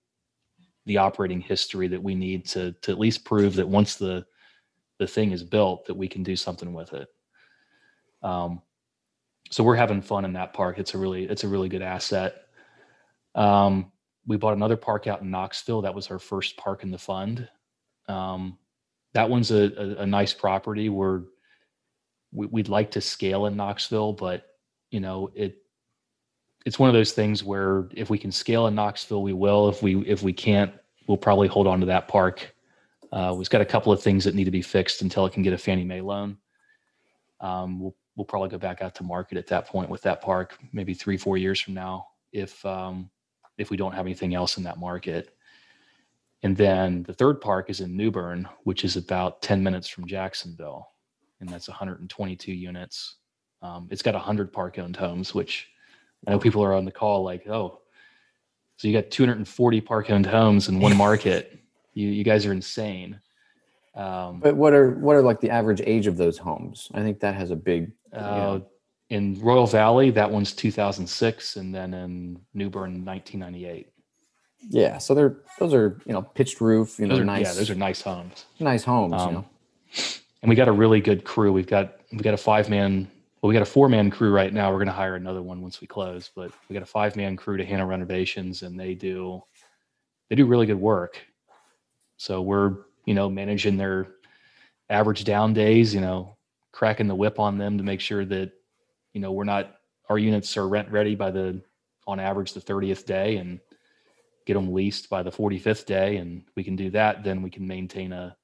the operating history that we need to to at least prove that once the the thing is built that we can do something with it. Um, so we're having fun in that park. It's a really it's a really good asset. Um, we bought another park out in Knoxville. That was our first park in the fund. Um, that one's a, a, a, nice property. Where we, we'd like to scale in Knoxville, but you know it it's one of those things where if we can scale in Knoxville, we will. If we if we can't, we'll probably hold on to that park uh, we've got a couple of things that need to be fixed until it can get a Fannie Mae loan. Um, we'll, we'll probably go back out to market at that point with that park, maybe three, four years from now, if um, if we don't have anything else in that market. And then the third park is in New Bern, which is about 10 minutes from Jacksonville, and that's 122 units. Um, it's got 100 park owned homes, which I know people are on the call like, oh, so you got 240 park owned homes in one market. You you guys are insane. Um, but what are what are like the average age of those homes? I think that has a big. Uh, know. In Royal Valley, that one's 2006, and then in New Bern, 1998. Yeah, so they're those are you know pitched roof, you know, those are, nice. Yeah, those are nice homes. Nice homes, um, you know. And we got a really good crew. We've got we got a five man. Well, we got a four man crew right now. We're going to hire another one once we close, but we got a five man crew to handle renovations, and they do they do really good work. So we're, you know, managing their average down days, you know, cracking the whip on them to make sure that, you know, we're not, our units are rent ready by the, on average, the 30th day and get them leased by the 45th day. And we can do that. Then we can maintain a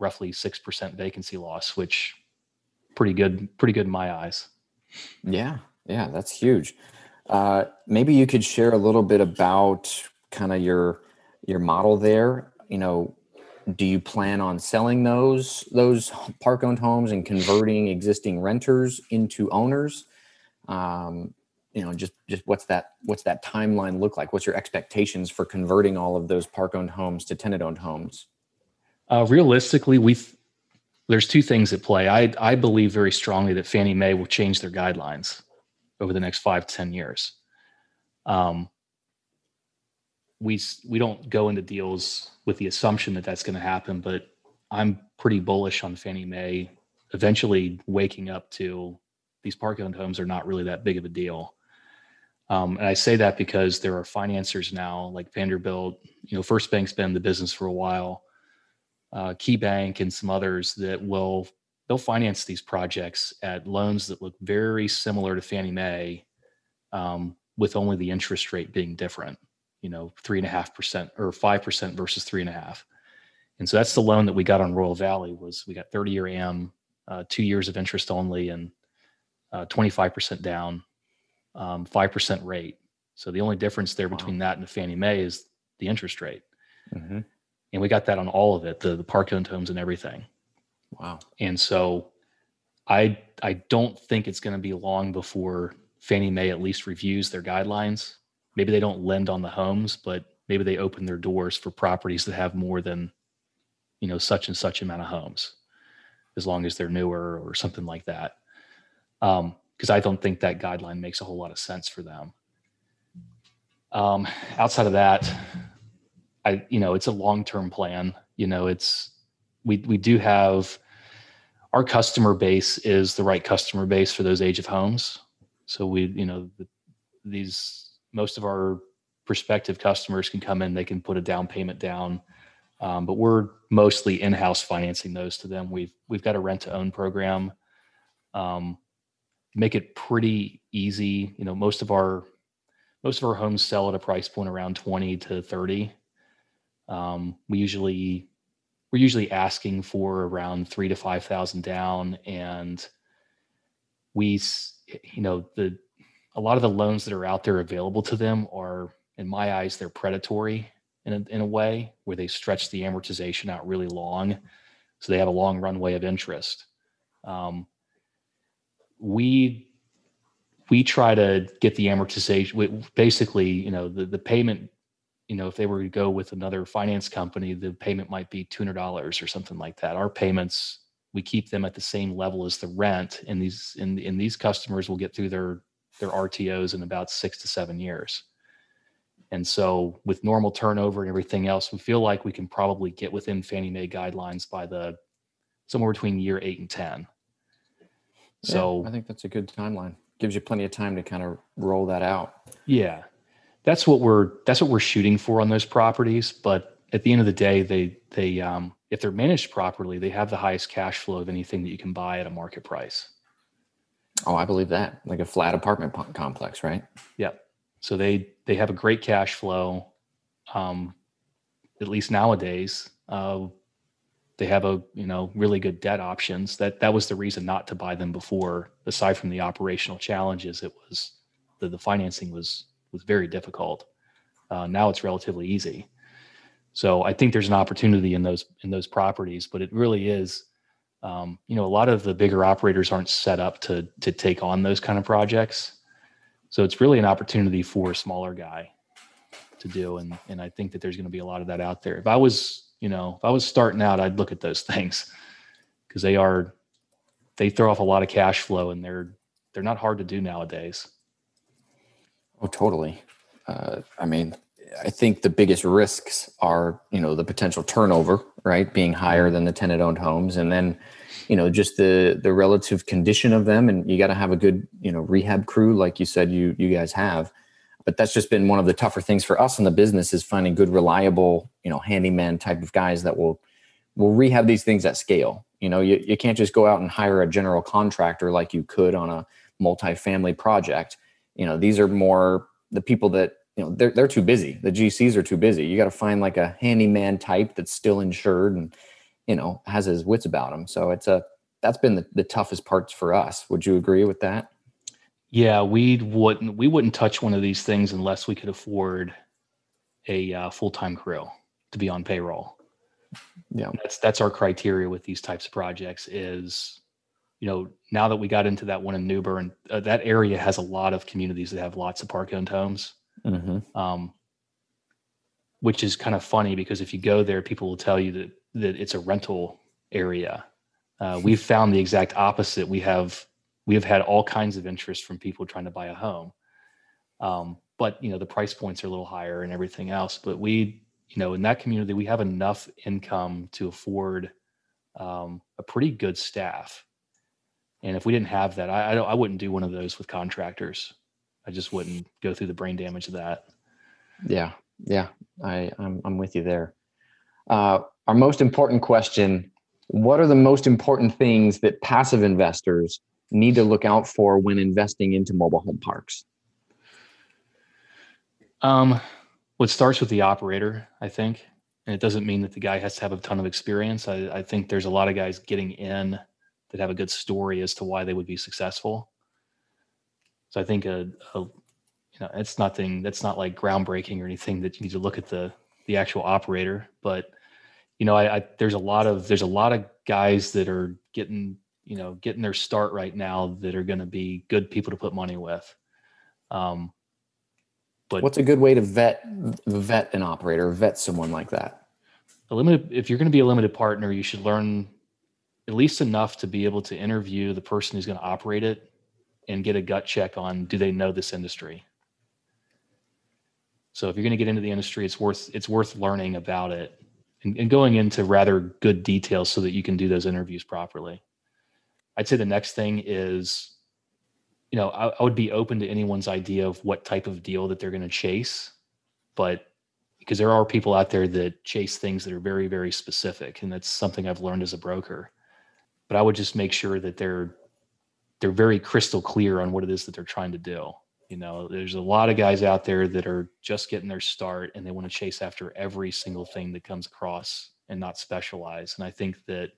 roughly 6% vacancy loss, which pretty good, pretty good in my eyes. Yeah. Yeah. That's huge. Uh, maybe you could share a little bit about kind of your, your model there you know, do you plan on selling those those park owned homes and converting existing renters into owners? Um, you know, just just what's that what's that timeline look like? What's your expectations for converting all of those park owned homes to tenant owned homes? Uh, realistically, we there's two things at play. I I believe very strongly that Fannie Mae will change their guidelines over the next five to ten years. Um, we we don't go into deals with the assumption that that's going to happen, but I'm pretty bullish on Fannie Mae eventually waking up to these park owned homes are not really that big of a deal. Um, and I say that because there are financiers now like Vanderbilt, you know, First Bank's been in the business for a while, uh, Key Bank and some others that will they'll finance these projects at loans that look very similar to Fannie Mae, um, with only the interest rate being different. You know, three and a half percent or five percent versus three and a half. And so that's the loan that we got on Royal Valley was we got 30 year AM, uh, two years of interest only, and uh, 25% down, um, 5% rate. So the only difference there wow. between that and the Fannie Mae is the interest rate. Mm-hmm. And we got that on all of it, the, the park owned homes and everything. Wow. And so I I don't think it's going to be long before Fannie Mae at least reviews their guidelines. Maybe they don't lend on the homes, but maybe they open their doors for properties that have more than you know such and such amount of homes as long as they're newer or something like that. Because um, i don't think that guideline makes a whole lot of sense for them. Um, outside of that i you know it's a long-term plan you know it's we we do have our customer base is the right customer base for those age of homes. So we you know the, these most of our prospective customers can come in they can put a down payment down um, but we're mostly in-house financing those to them. We've we've got a rent-to-own program. Um, make it pretty easy. You know, most of our most of our homes sell at a price point around 20 to 30. Um, we usually we're usually asking for around three to five thousand down, and we you know the a lot of the loans that are out there available to them are in my eyes they're predatory in a, in a way where they stretch the amortization out really long. So they have a long runway of interest. Um, we we try to get the amortization basically you know the, the payment you know if they were to go with another finance company the payment might be $200 or something like that our payments we keep them at the same level as the rent and these and, and these customers will get through their their rtos in about six to seven years and so, with normal turnover and everything else, we feel like we can probably get within Fannie Mae guidelines by the somewhere between year eight and 10. So, yeah, I think that's a good timeline. Gives you plenty of time to kind of roll that out. Yeah. That's what we're that's what we're shooting for on those properties, but at the end of the day, they they um if they're managed properly, they have the highest cash flow of anything that you can buy at a market price. Oh, I believe that. Like a flat apartment complex, right? Yep. So they they have a great cash flow. Um, at least nowadays, uh, they have a you know really good debt options. That that was the reason not to buy them before. Aside from the operational challenges, it was the, the financing was was very difficult. Uh, now it's relatively easy. So I think there's an opportunity in those in those properties, but it really is. Um, you know, a lot of the bigger operators aren't set up to to take on those kind of projects. So it's really an opportunity for a smaller guy to do. And, and I think that there's going to be a lot of that out there. If I was, you know, if I was starting out, I'd look at those things because they are, they throw off a lot of cash flow and they're, they're not hard to do nowadays. Oh, totally. Uh, I mean, I think the biggest risks are, you know, the potential turnover, right, being higher than the tenant-owned homes, and then you know just the the relative condition of them and you got to have a good you know rehab crew like you said you you guys have. But that's just been one of the tougher things for us in the business is finding good reliable you know handyman type of guys that will will rehab these things at scale. You know you, you can't just go out and hire a general contractor like you could on a multi-family project. You know these are more the people that you know they're, they're too busy. The gcs are too busy. You got to find like a handyman type that's still insured and you know has his wits about him. So it's a that's been the, the toughest parts for us. Would you agree with that? Yeah we wouldn't we wouldn't touch one of these things unless we could afford a uh, full-time crew to be on payroll. Yeah. That's that's our criteria with these types of projects is you know now that we got into that one in New Bern uh, that area has a lot of communities that have lots of park owned homes mm-hmm. um, which is kind of funny because if you go there people will tell you that that it's a rental area. Uh, we've found the exact opposite. We have we have had all kinds of interest from people trying to buy a home, um, but you know the price points are a little higher and everything else. But we, you know, in that community, we have enough income to afford um, a pretty good staff. And if we didn't have that, I, I, I wouldn't do one of those with contractors. I just wouldn't go through the brain damage of that. Yeah, yeah, I I'm I'm with you there. Uh, our most important question: What are the most important things that passive investors need to look out for when investing into mobile home parks? Um, well, it starts with the operator, I think, and it doesn't mean that the guy has to have a ton of experience. I, I think there's a lot of guys getting in that have a good story as to why they would be successful. So I think a, a you know it's nothing that's not like groundbreaking or anything that you need to look at the the actual operator, but you know I, I there's a lot of there's a lot of guys that are getting you know getting their start right now that are going to be good people to put money with. Um, but what's a good way to vet vet an operator, vet someone like that? A limited if you're going to be a limited partner, you should learn at least enough to be able to interview the person who's going to operate it and get a gut check on do they know this industry. So if you're going to get into the industry, it's worth it's worth learning about it and, and going into rather good details so that you can do those interviews properly. I'd say the next thing is, you know, I, I would be open to anyone's idea of what type of deal that they're going to chase, but because there are people out there that chase things that are very very specific and that's something i've learned as a broker but i would just make sure that they're they're very crystal clear on what it is that they're trying to do you know? There's a lot of guys out there that are just getting their start and they want to chase after every single thing that comes across and not specialize. And i think that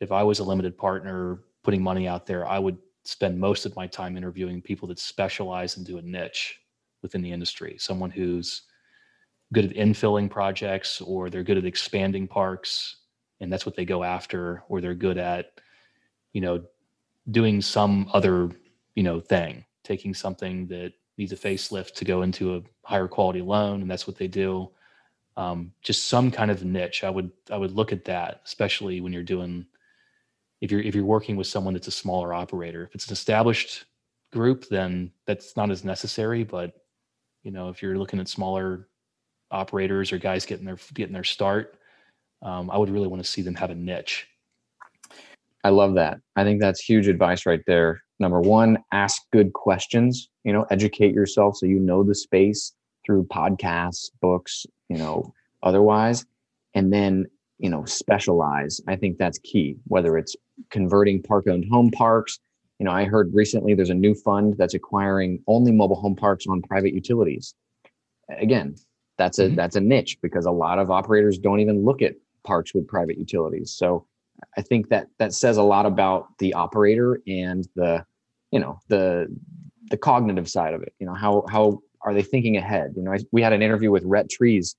if i was a limited partner putting money out there i would spend most of my time interviewing people that specialize do a niche within the industry. Someone who's good at infilling projects or they're good at expanding parks and that's what they go after or they're good at you know doing some other you know thing taking something that needs a facelift to go into a higher quality loan and that's what they do. Um, just some kind of niche. I would i would look at that especially when you're doing if you're if you're working with someone that's a smaller operator. If it's an established group then that's not as necessary but you know if you're looking at smaller operators or guys getting their getting their start, um, I would really want to see them have a niche. I love that. I think that's huge advice right there. Number one, ask good questions. You know, educate yourself so you know the space through podcasts, books, you know, otherwise, and then you know specialize. I think that's key. Whether it's converting park-owned home parks. You know, I heard recently there's a new fund that's acquiring only mobile home parks on private utilities. Again, that's a mm-hmm. that's a niche because a lot of operators don't even look at parks with private utilities so i think that that says a lot about the operator and the you know the the cognitive side of it you know how how are they thinking ahead you know I, we had an interview with Rhett Trees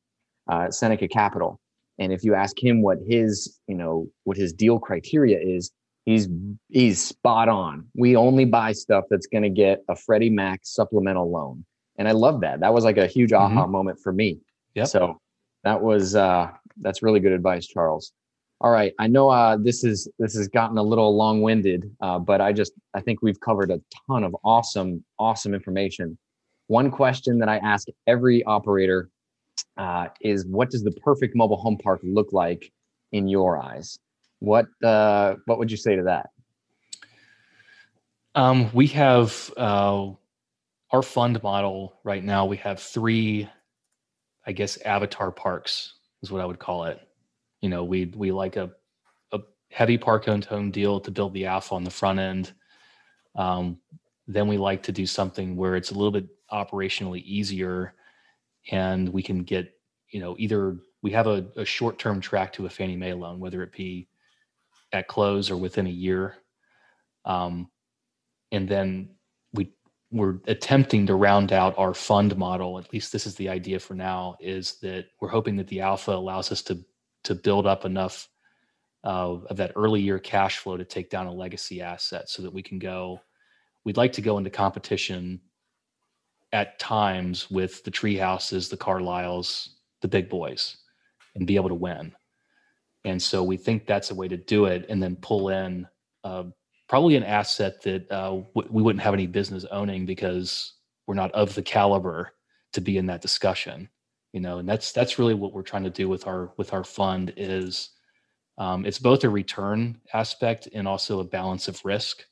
uh, seneca capital and if you ask him what his you know what his deal criteria is he's he's spot on we only buy stuff that's going to get a freddie mac supplemental loan and I love that. That was like a huge aha mm-hmm. moment for me. Yeah. So that was uh, that's really good advice, Charles. All right, I know uh, this is this has gotten a little long winded, uh, but I just I think we've covered a ton of awesome awesome information. One question that I ask every operator uh, is, what does the perfect mobile home park look like in your eyes? What uh, what would you say to that? Um, we have uh, our fund model right now, we have three, I guess, avatar parks is what I would call it. You know, we we like a a heavy park owned home deal to build the alpha on the front end. Um, then we like to do something where it's a little bit operationally easier, and we can get you know either we have a, a short term track to a Fannie Mae loan, whether it be at close or within a year. Um, and then we're attempting to round out our fund model at least this is the idea for now is that we're hoping that the alpha allows us to to build up enough uh, of that early year cash flow to take down a legacy asset so that we can go we'd like to go into competition at times with the tree houses the carlyles the big boys and be able to win. And so we think that's a way to do it and then pull in uh, probably an asset that uh, w- we wouldn't have any business owning because we're not of the caliber to be in that discussion you know and that's that's really what we're trying to do with our with our fund is Um, it's both a return aspect and also a balance of risk.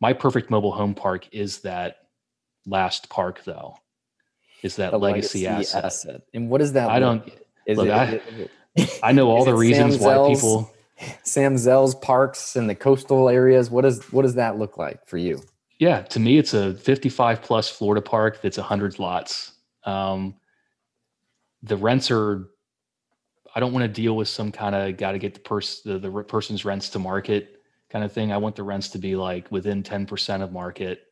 My perfect mobile home park is that last park, though. Is that The legacy, asset. And what is that? I don't. Is look, it, I- it- I know all the reasons why people. Sam Zell's parks in the coastal areas. What does what does that look like for you? Yeah, to me, it's a 55 plus Florida park that's 100 lots. Um, the rents are. I don't want to deal with some kind of got to get the person the, the person's rents to market kind of thing. I want the rents to be like within 10% of market.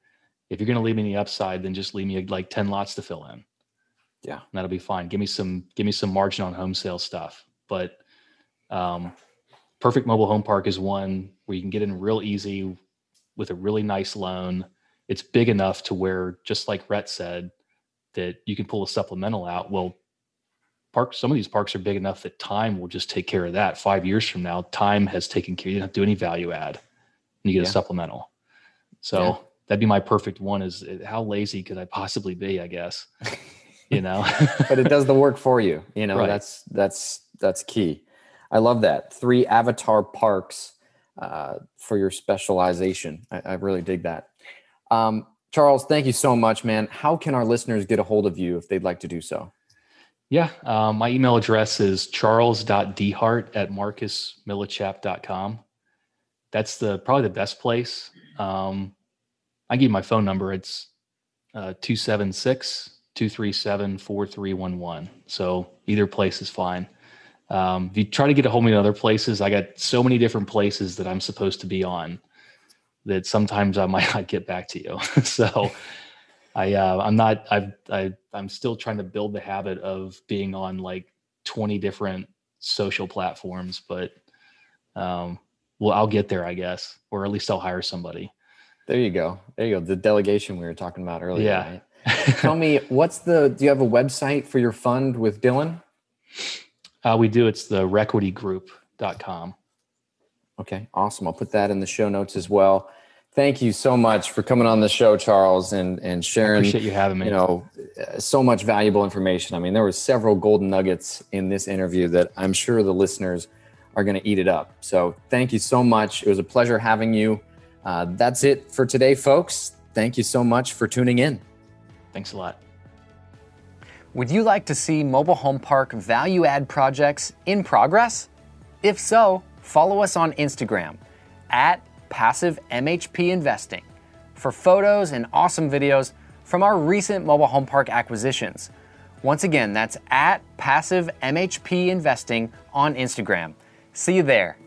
If you're going to leave me the upside, then just leave me like 10 lots to fill in. Yeah. And that'll be fine. Give me some give me some margin on home sale stuff. But um, perfect mobile home park is one where you can get in real easy with a really nice loan. It's big enough to where, just like Rhett said, that you can pull a supplemental out. Well, parks, some of these parks are big enough that time will just take care of that. Five years from now, time has taken care. You don't have to do any value add, and you get Yeah. a supplemental. So Yeah. that'd be my perfect one. Is uh, how lazy could I possibly be? I guess, you know. but it does the work for you. You know, Right. that's that's that's key. I love that. Three avatar parks uh, for your specialization. I, I really dig that. Um, Charles, thank you so much, man. How can our listeners get a hold of you if they'd like to do so? Yeah, um, my email address is charles.dhart at marcusmillichap.com. That's the probably the best place. Um, I give you my phone number. It's uh, 276 237 4311. So either place is fine. Um, if you try to get a hold of me in other places, I got so many different places that I'm supposed to be on that sometimes I might not get back to you. so I uh, I'm not I've I I'm still trying to build the habit of being on like 20 different social platforms, but um, well I'll get there I guess, or at least I'll hire somebody. There you go. There you go. The delegation we were talking about earlier. Yeah. right? Tell me, what's the? Do you have a website for your fund with Dylan? uh, we do it's the requitygroup.com. Okay, awesome. I'll put that in the show notes as well. Thank you so much for coming on the show, Charles, and and I sharing. appreciate you having me. you know uh, so much valuable information. I mean, there were several golden nuggets in this interview that I'm sure the listeners are going to eat it up. So thank you so much. It was a pleasure having you. Uh, that's it for today, folks. Thank you so much for tuning in. Thanks a lot. Would you like to see mobile home park value add projects in progress? If so, follow us on Instagram at Passive MHP Investing for photos and awesome videos from our recent mobile home park acquisitions. Once again, that's at Passive MHP Investing on Instagram. See you there.